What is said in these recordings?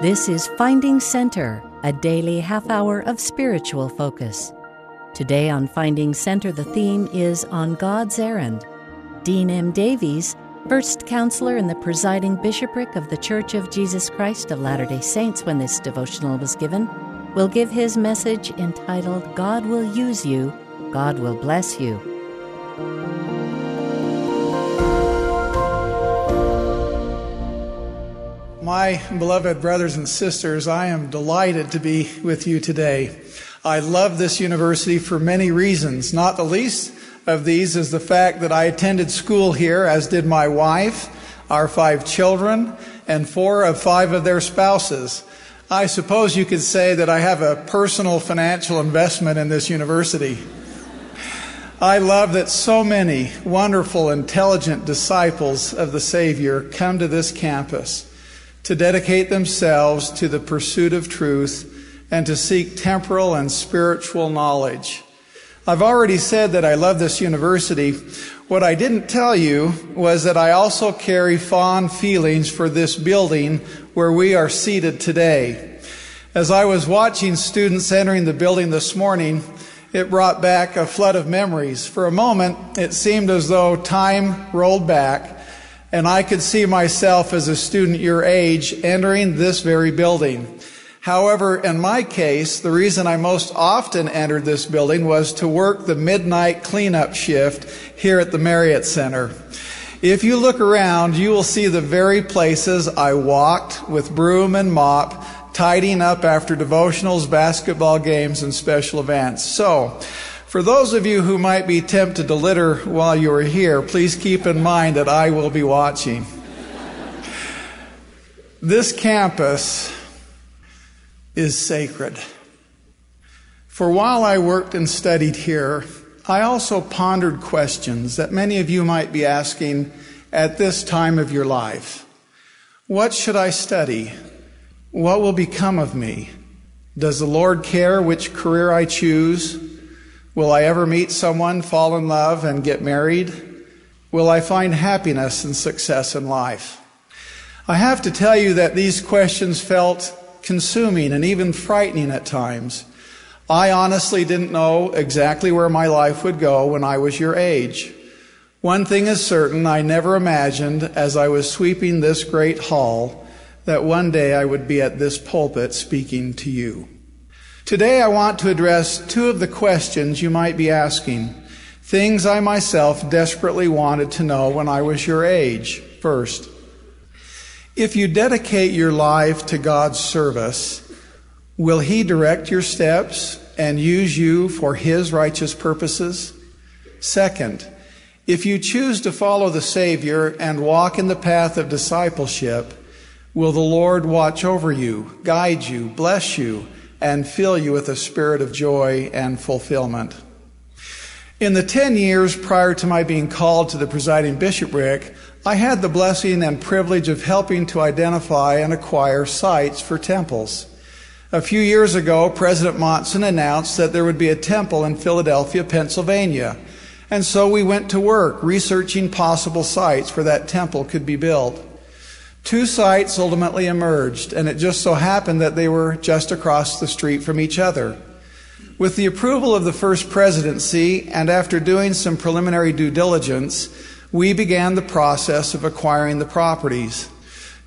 This is Finding Center, a daily half hour of spiritual focus. Today on Finding Center, the theme is On God's Errand. Dean M. Davies, first counselor in the presiding bishopric of the Church of Jesus Christ of Latter day Saints when this devotional was given, will give his message entitled God Will Use You, God Will Bless You. My beloved brothers and sisters, I am delighted to be with you today. I love this university for many reasons. Not the least of these is the fact that I attended school here, as did my wife, our five children, and four of five of their spouses. I suppose you could say that I have a personal financial investment in this university. I love that so many wonderful, intelligent disciples of the Savior come to this campus to dedicate themselves to the pursuit of truth and to seek temporal and spiritual knowledge. I've already said that I love this university. What I didn't tell you was that I also carry fond feelings for this building where we are seated today. As I was watching students entering the building this morning, it brought back a flood of memories. For a moment, it seemed as though time rolled back and I could see myself as a student your age entering this very building. However, in my case, the reason I most often entered this building was to work the midnight cleanup shift here at the Marriott Center. If you look around, you will see the very places I walked with broom and mop, tidying up after devotionals, basketball games, and special events. So, for those of you who might be tempted to litter while you are here, please keep in mind that I will be watching. this campus is sacred. For while I worked and studied here, I also pondered questions that many of you might be asking at this time of your life. What should I study? What will become of me? Does the Lord care which career I choose? Will I ever meet someone, fall in love, and get married? Will I find happiness and success in life? I have to tell you that these questions felt consuming and even frightening at times. I honestly didn't know exactly where my life would go when I was your age. One thing is certain, I never imagined as I was sweeping this great hall that one day I would be at this pulpit speaking to you. Today I want to address two of the questions you might be asking, things I myself desperately wanted to know when I was your age. First, if you dedicate your life to God's service, will He direct your steps and use you for His righteous purposes? Second, if you choose to follow the Savior and walk in the path of discipleship, will the Lord watch over you, guide you, bless you, and fill you with a spirit of joy and fulfillment. In the 10 years prior to my being called to the presiding bishopric, I had the blessing and privilege of helping to identify and acquire sites for temples. A few years ago, President Monson announced that there would be a temple in Philadelphia, Pennsylvania. And so we went to work researching possible sites where that temple could be built. Two sites ultimately emerged, and it just so happened that they were just across the street from each other. With the approval of the first presidency, and after doing some preliminary due diligence, we began the process of acquiring the properties.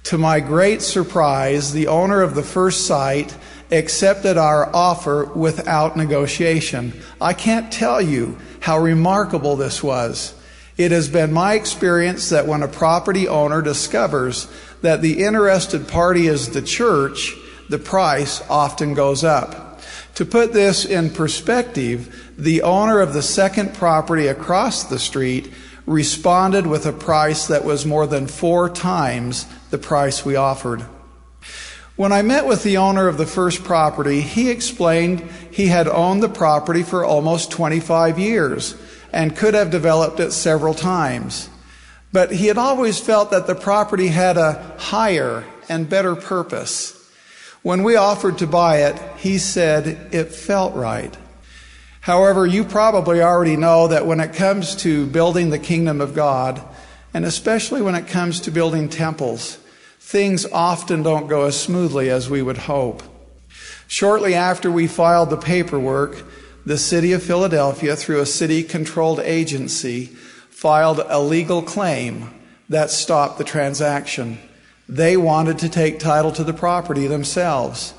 To my great surprise, the owner of the first site accepted our offer without negotiation. I can't tell you how remarkable this was. It has been my experience that when a property owner discovers that the interested party is the church, the price often goes up. To put this in perspective, the owner of the second property across the street responded with a price that was more than four times the price we offered. When I met with the owner of the first property, he explained he had owned the property for almost 25 years and could have developed it several times. But he had always felt that the property had a higher and better purpose. When we offered to buy it, he said it felt right. However, you probably already know that when it comes to building the kingdom of God, and especially when it comes to building temples, things often don't go as smoothly as we would hope. Shortly after we filed the paperwork, the city of Philadelphia, through a city controlled agency, filed a legal claim that stopped the transaction. They wanted to take title to the property themselves.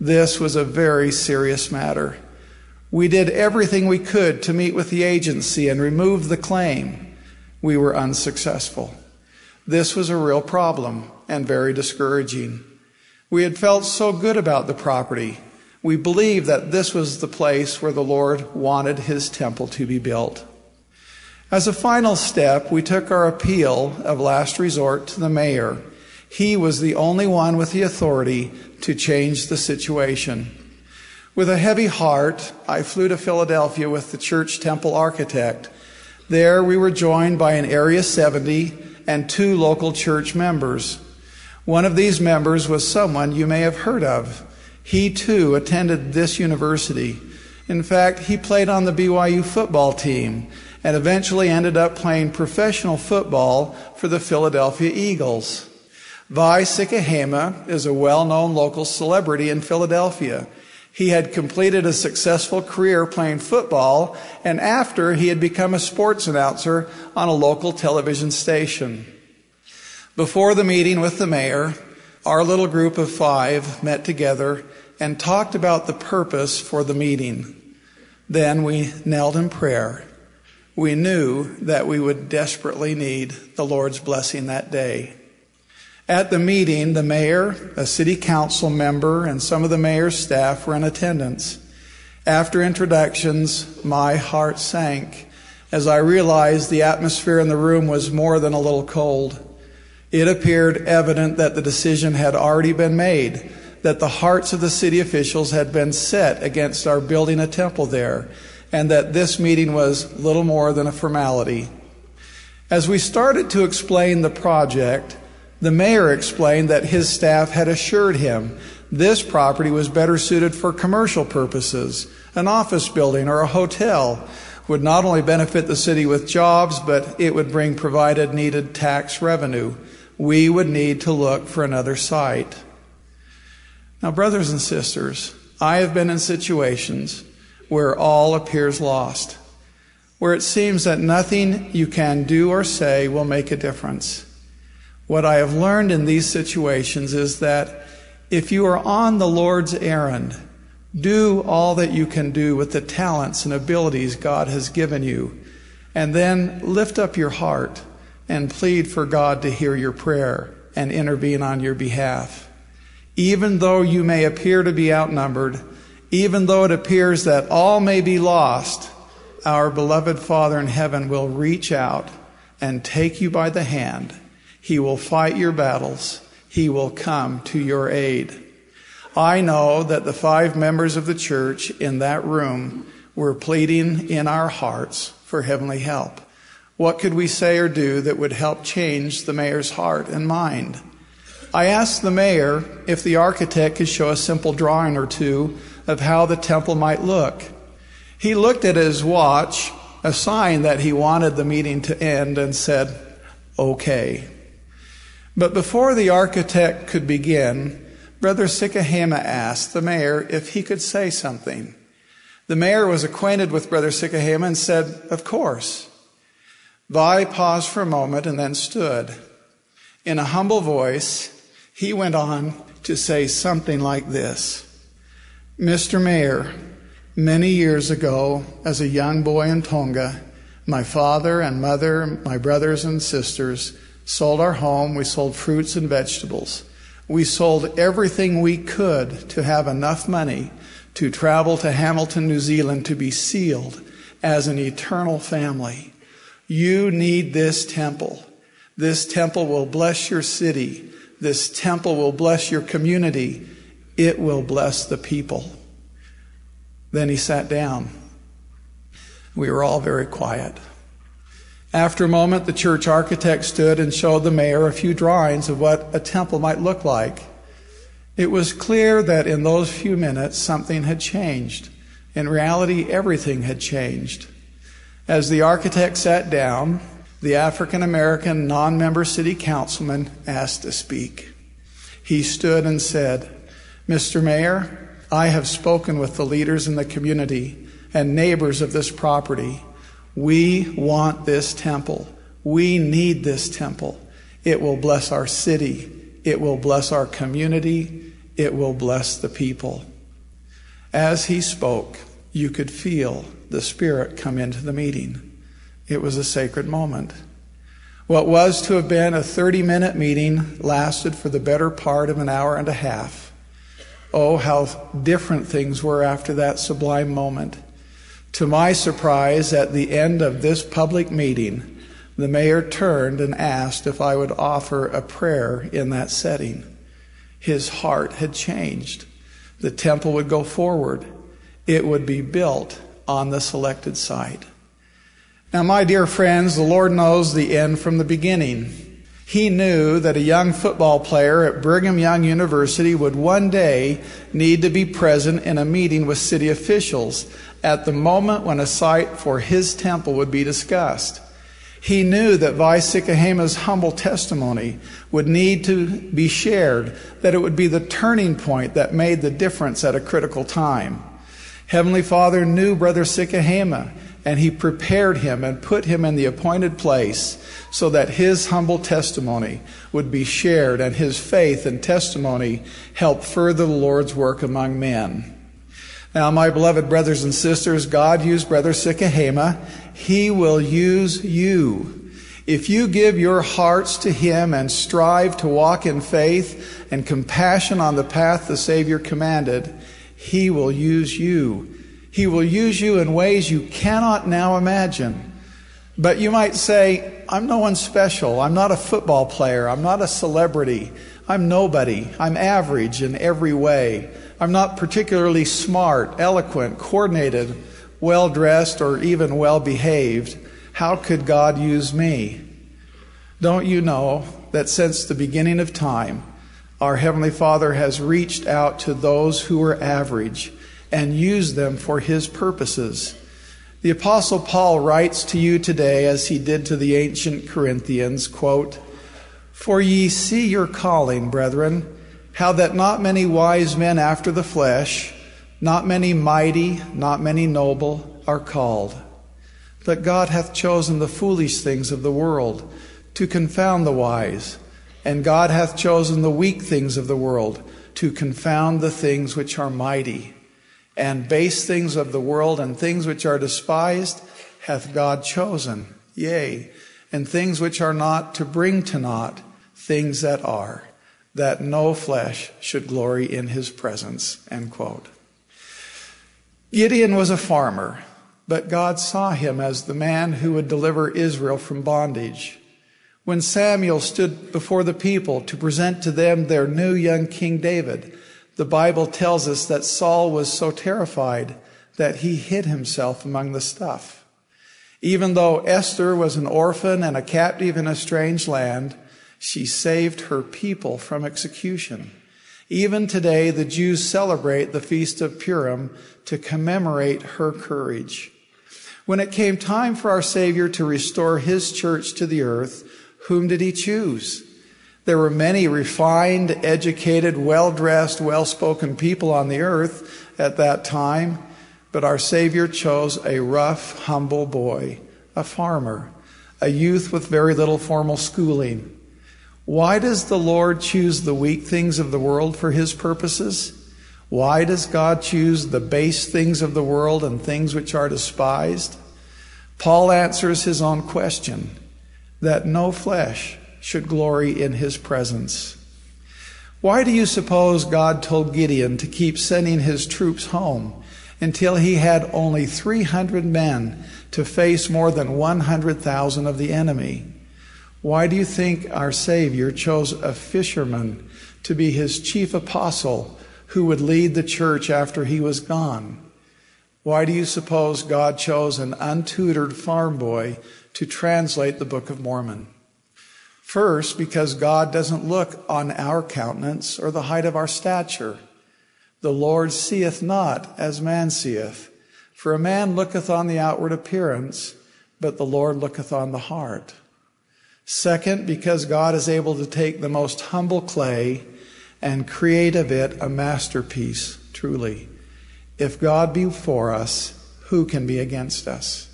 This was a very serious matter. We did everything we could to meet with the agency and remove the claim. We were unsuccessful. This was a real problem and very discouraging. We had felt so good about the property. We believed that this was the place where the Lord wanted his temple to be built. As a final step, we took our appeal of last resort to the mayor. He was the only one with the authority to change the situation. With a heavy heart, I flew to Philadelphia with the church temple architect. There we were joined by an Area 70 and two local church members. One of these members was someone you may have heard of. He too attended this university. In fact, he played on the BYU football team and eventually ended up playing professional football for the Philadelphia Eagles. Vai Sikahema is a well-known local celebrity in Philadelphia. He had completed a successful career playing football, and after he had become a sports announcer on a local television station. Before the meeting with the mayor, our little group of five met together and talked about the purpose for the meeting. Then we knelt in prayer. We knew that we would desperately need the Lord's blessing that day. At the meeting, the mayor, a city council member, and some of the mayor's staff were in attendance. After introductions, my heart sank as I realized the atmosphere in the room was more than a little cold. It appeared evident that the decision had already been made, that the hearts of the city officials had been set against our building a temple there, and that this meeting was little more than a formality. As we started to explain the project, the mayor explained that his staff had assured him this property was better suited for commercial purposes. An office building or a hotel would not only benefit the city with jobs, but it would bring provided needed tax revenue. We would need to look for another site. Now, brothers and sisters, I have been in situations where all appears lost, where it seems that nothing you can do or say will make a difference. What I have learned in these situations is that if you are on the Lord's errand, do all that you can do with the talents and abilities God has given you, and then lift up your heart and plead for God to hear your prayer and intervene on your behalf. Even though you may appear to be outnumbered, even though it appears that all may be lost, our beloved Father in heaven will reach out and take you by the hand he will fight your battles. He will come to your aid. I know that the five members of the church in that room were pleading in our hearts for heavenly help. What could we say or do that would help change the mayor's heart and mind? I asked the mayor if the architect could show a simple drawing or two of how the temple might look. He looked at his watch, a sign that he wanted the meeting to end, and said, okay. But before the architect could begin, Brother Sikahema asked the mayor if he could say something. The mayor was acquainted with Brother Sikahema and said, Of course. Vai paused for a moment and then stood. In a humble voice, he went on to say something like this Mr. Mayor, many years ago, as a young boy in Tonga, my father and mother, my brothers and sisters, sold our home, we sold fruits and vegetables. We sold everything we could to have enough money to travel to Hamilton, New Zealand to be sealed as an eternal family. You need this temple. This temple will bless your city. This temple will bless your community. It will bless the people. Then he sat down. We were all very quiet. After a moment, the church architect stood and showed the mayor a few drawings of what a temple might look like. It was clear that in those few minutes, something had changed. In reality, everything had changed. As the architect sat down, the African American non member city councilman asked to speak. he stood and said, Mr. Mayor, I have spoken with the leaders in the community and neighbors of this property. We want this temple. We need this temple. It will bless our city. It will bless our community. It will bless the people. As he spoke, you could feel the Spirit come into the meeting. It was a sacred moment. What was to have been a 30 minute meeting lasted for the better part of an hour and a half. Oh, how different things were after that sublime moment. To my surprise, at the end of this public meeting, the mayor turned and asked if I would offer a prayer in that setting. His heart had changed. The temple would go forward. It would be built on the selected site. Now, my dear friends, the Lord knows the end from the beginning. He knew that a young football player at Brigham Young University would one day need to be present in a meeting with city officials at the moment when a site for his temple would be discussed. He knew that Vai Sikahema's humble testimony would need to be shared, that it would be the turning point that made the difference at a critical time. Heavenly Father knew Brother Sikahema and he prepared him and put him in the appointed place so that his humble testimony would be shared and his faith and testimony help further the Lord's work among men. Now, my beloved brothers and sisters, God used Brother Sikahema. He will use you. If you give your hearts to Him and strive to walk in faith and compassion on the path the Savior commanded, He will use you he will use you in ways you cannot now imagine. But you might say, I'm no one special. I'm not a football player. I'm not a celebrity. I'm nobody. I'm average in every way. I'm not particularly smart, eloquent, coordinated, well dressed, or even well behaved. How could God use me? Don't you know that since the beginning of time, our Heavenly Father has reached out to those who are average and used them for his purposes. The apostle Paul writes to you today as he did to the ancient Corinthians, quote, For ye see your calling, brethren, how that not many wise men after the flesh, not many mighty, not many noble are called. But God hath chosen the foolish things of the world to confound the wise, and God hath chosen the weak things of the world to confound the things which are mighty and base things of the world and things which are despised hath God chosen, yea, and things which are not to bring to naught things that are, that no flesh should glory in his presence. End quote. Gideon was a farmer, but God saw him as the man who would deliver Israel from bondage. When Samuel stood before the people to present to them their new young King David, the Bible tells us that Saul was so terrified that he hid himself among the stuff. Even though Esther was an orphan and a captive in a strange land, she saved her people from execution. Even today, the Jews celebrate the Feast of Purim to commemorate her courage. When it came time for our Savior to restore his church to the earth, whom did he choose? There were many refined, educated, well dressed, well spoken people on the earth at that time, but our Savior chose a rough, humble boy, a farmer, a youth with very little formal schooling. Why does the Lord choose the weak things of the world for his purposes? Why does God choose the base things of the world and things which are despised? Paul answers his own question that no flesh should glory in his presence. Why do you suppose God told Gideon to keep sending his troops home until he had only 300 men to face more than 100,000 of the enemy? Why do you think our Savior chose a fisherman to be his chief apostle who would lead the church after he was gone? Why do you suppose God chose an untutored farm boy to translate the Book of Mormon? First, because God doesn't look on our countenance or the height of our stature. The Lord seeth not as man seeth. For a man looketh on the outward appearance, but the Lord looketh on the heart. Second, because God is able to take the most humble clay and create of it a masterpiece, truly. If God be for us, who can be against us?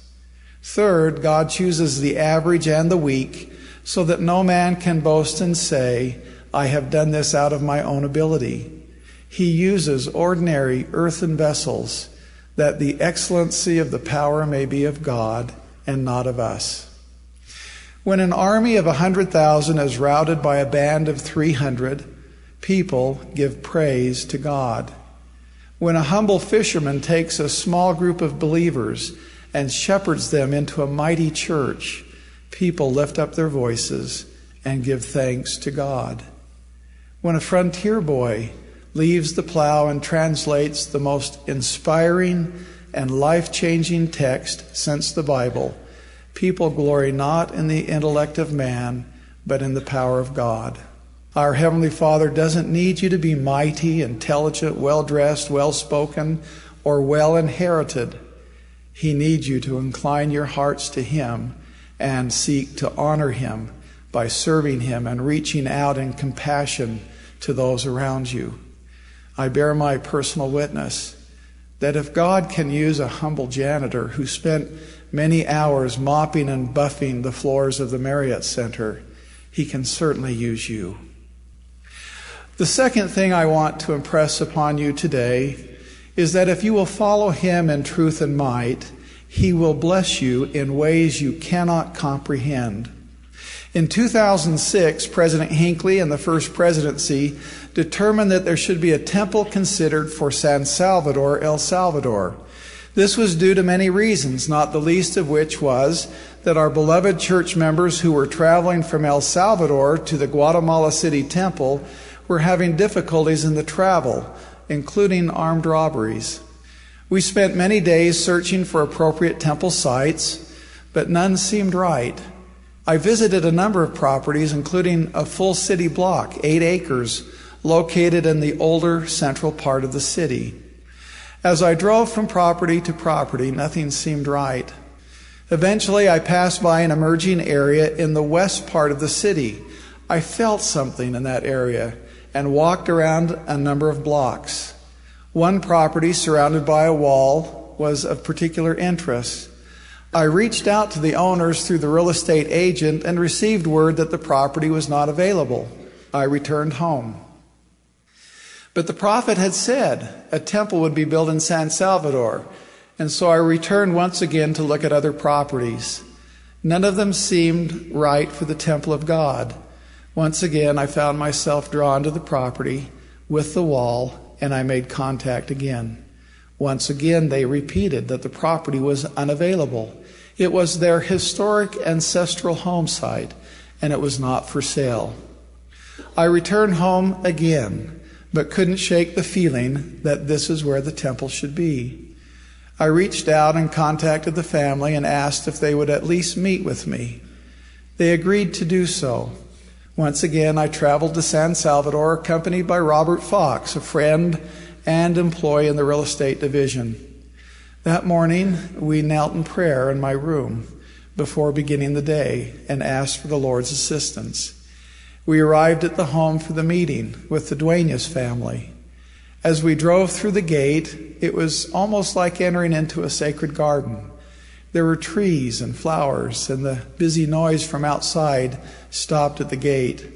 Third, God chooses the average and the weak so that no man can boast and say, I have done this out of my own ability. He uses ordinary earthen vessels that the excellency of the power may be of God and not of us. When an army of a hundred thousand is routed by a band of three hundred, people give praise to God. When a humble fisherman takes a small group of believers and shepherds them into a mighty church, people lift up their voices and give thanks to God. When a frontier boy leaves the plow and translates the most inspiring and life changing text since the Bible, people glory not in the intellect of man, but in the power of God. Our Heavenly Father doesn't need you to be mighty, intelligent, well dressed, well spoken, or well inherited. He needs you to incline your hearts to Him and seek to honor Him by serving Him and reaching out in compassion to those around you. I bear my personal witness that if God can use a humble janitor who spent many hours mopping and buffing the floors of the Marriott Center, He can certainly use you. The second thing I want to impress upon you today is that if you will follow Him in truth and might, He will bless you in ways you cannot comprehend. In 2006, President Hinckley and the First Presidency determined that there should be a temple considered for San Salvador, El Salvador. This was due to many reasons, not the least of which was that our beloved church members who were traveling from El Salvador to the Guatemala City Temple were having difficulties in the travel, including armed robberies. We spent many days searching for appropriate temple sites, but none seemed right. I visited a number of properties, including a full city block, eight acres, located in the older central part of the city. As I drove from property to property, nothing seemed right. Eventually, I passed by an emerging area in the west part of the city. I felt something in that area and walked around a number of blocks. One property surrounded by a wall was of particular interest. I reached out to the owners through the real estate agent and received word that the property was not available. I returned home. But the prophet had said a temple would be built in San Salvador, and so I returned once again to look at other properties. None of them seemed right for the temple of God. Once again, I found myself drawn to the property with the wall, and I made contact again. Once again, they repeated that the property was unavailable. It was their historic ancestral home site, and it was not for sale. I returned home again, but couldn't shake the feeling that this is where the temple should be. I reached out and contacted the family and asked if they would at least meet with me. They agreed to do so. Once again, I traveled to San Salvador accompanied by Robert Fox, a friend and employee in the real estate division. That morning, we knelt in prayer in my room before beginning the day and asked for the Lord's assistance. We arrived at the home for the meeting with the Duenas family. As we drove through the gate, it was almost like entering into a sacred garden. There were trees and flowers, and the busy noise from outside stopped at the gate.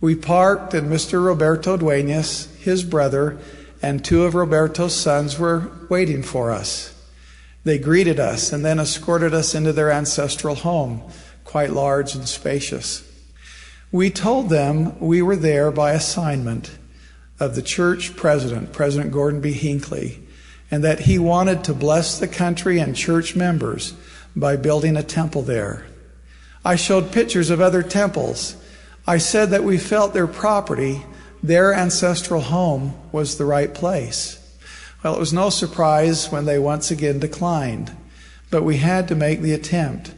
We parked, and Mr. Roberto Duenas, his brother, and two of Roberto's sons were waiting for us. They greeted us and then escorted us into their ancestral home, quite large and spacious. We told them we were there by assignment of the church president, President Gordon B. Hinckley, and that he wanted to bless the country and church members by building a temple there. I showed pictures of other temples. I said that we felt their property, their ancestral home, was the right place. Well, it was no surprise when they once again declined, but we had to make the attempt.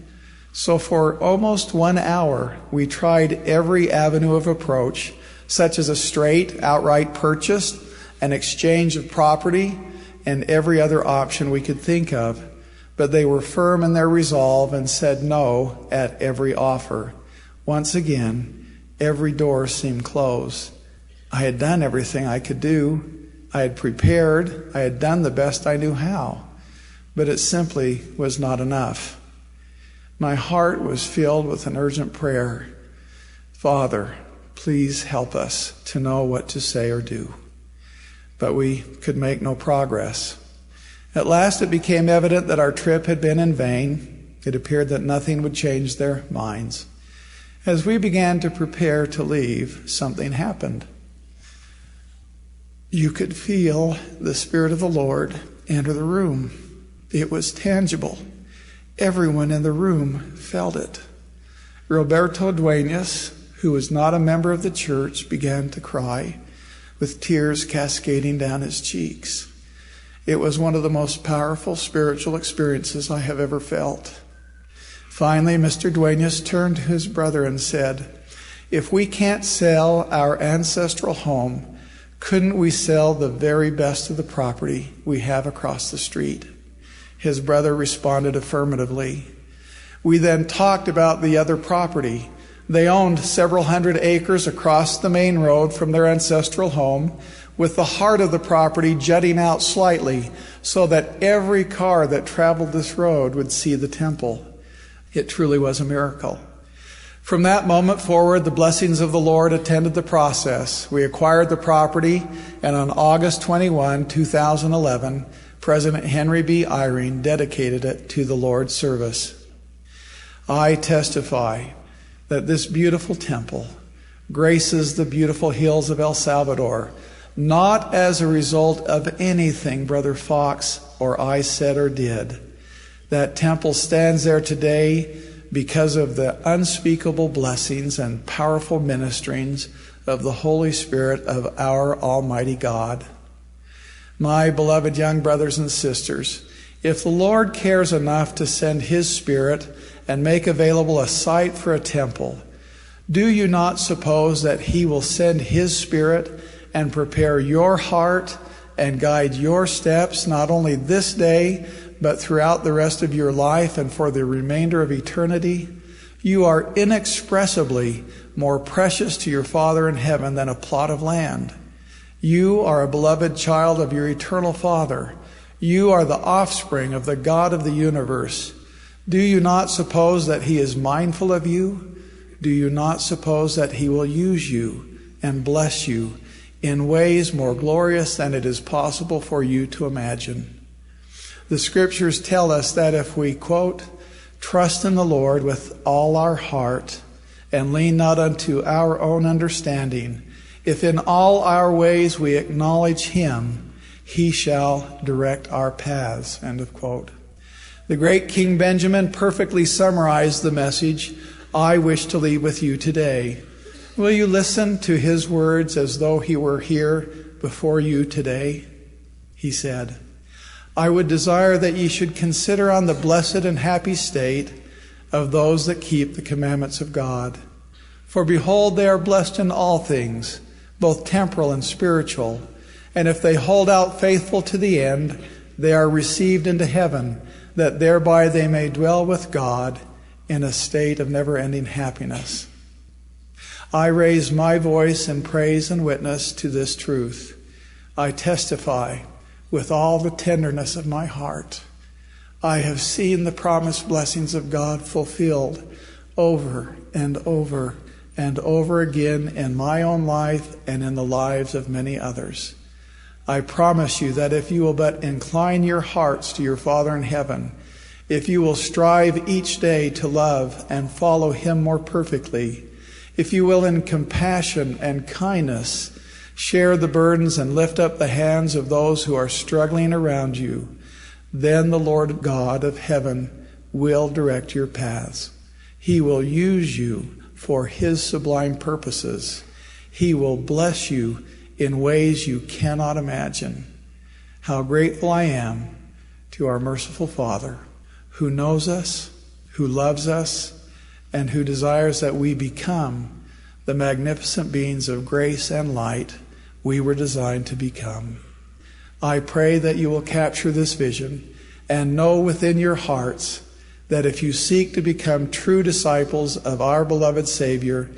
So for almost one hour, we tried every avenue of approach, such as a straight, outright purchase, an exchange of property, and every other option we could think of. But they were firm in their resolve and said no at every offer. Once again, every door seemed closed. I had done everything I could do. I had prepared. I had done the best I knew how. But it simply was not enough. My heart was filled with an urgent prayer Father, please help us to know what to say or do. But we could make no progress. At last it became evident that our trip had been in vain. It appeared that nothing would change their minds. As we began to prepare to leave, something happened. You could feel the Spirit of the Lord enter the room. It was tangible. Everyone in the room felt it. Roberto Duenas, who was not a member of the church, began to cry, with tears cascading down his cheeks. It was one of the most powerful spiritual experiences I have ever felt. Finally, Mr. Duenas turned to his brother and said, If we can't sell our ancestral home, couldn't we sell the very best of the property we have across the street? His brother responded affirmatively. We then talked about the other property. They owned several hundred acres across the main road from their ancestral home with the heart of the property jutting out slightly so that every car that traveled this road would see the temple. It truly was a miracle. From that moment forward, the blessings of the Lord attended the process. We acquired the property, and on August 21, 2011, President Henry B. Eyring dedicated it to the Lord's service. I testify that this beautiful temple graces the beautiful hills of El Salvador not as a result of anything Brother Fox or I said or did. That temple stands there today because of the unspeakable blessings and powerful ministerings of the Holy Spirit of our Almighty God. My beloved young brothers and sisters, if the Lord cares enough to send His Spirit and make available a site for a temple, do you not suppose that He will send His Spirit and prepare your heart and guide your steps, not only this day, but throughout the rest of your life and for the remainder of eternity, you are inexpressibly more precious to your Father in heaven than a plot of land. You are a beloved child of your eternal Father. You are the offspring of the God of the universe. Do you not suppose that He is mindful of you? Do you not suppose that He will use you and bless you in ways more glorious than it is possible for you to imagine. The scriptures tell us that if we, quote, trust in the Lord with all our heart and lean not unto our own understanding, if in all our ways we acknowledge Him, He shall direct our paths, end of quote. The great King Benjamin perfectly summarized the message I wish to leave with you today. Will you listen to his words as though he were here before you today? He said, I would desire that ye should consider on the blessed and happy state of those that keep the commandments of God. For behold, they are blessed in all things, both temporal and spiritual. And if they hold out faithful to the end, they are received into heaven, that thereby they may dwell with God in a state of never ending happiness. I raise my voice in praise and witness to this truth. I testify with all the tenderness of my heart. I have seen the promised blessings of God fulfilled over and over and over again in my own life and in the lives of many others. I promise you that if you will but incline your hearts to your Father in heaven, if you will strive each day to love and follow Him more perfectly, if you will, in compassion and kindness, share the burdens and lift up the hands of those who are struggling around you, then the Lord God of heaven will direct your paths. He will use you for His sublime purposes. He will bless you in ways you cannot imagine. How grateful I am to our merciful Father who knows us, who loves us, and who desires that we become the magnificent beings of grace and light we were designed to become. I pray that you will capture this vision and know within your hearts that if you seek to become true disciples of our beloved Savior,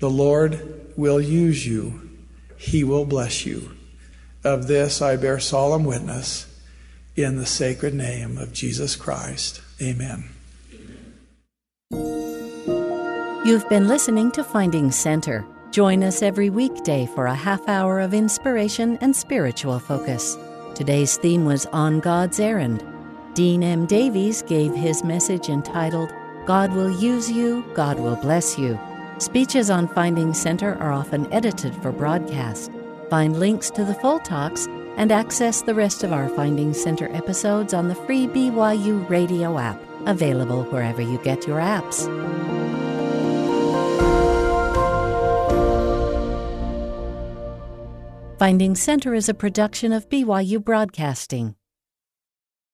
the Lord will use you. He will bless you. Of this I bear solemn witness in the sacred name of Jesus Christ. Amen. You've been listening to Finding Center. Join us every weekday for a half hour of inspiration and spiritual focus. Today's theme was On God's Errand. Dean M. Davies gave his message entitled, God Will Use You, God Will Bless You. Speeches on Finding Center are often edited for broadcast. Find links to the full talks and access the rest of our Finding Center episodes on the free BYU radio app, available wherever you get your apps. Finding Center is a production of BYU Broadcasting.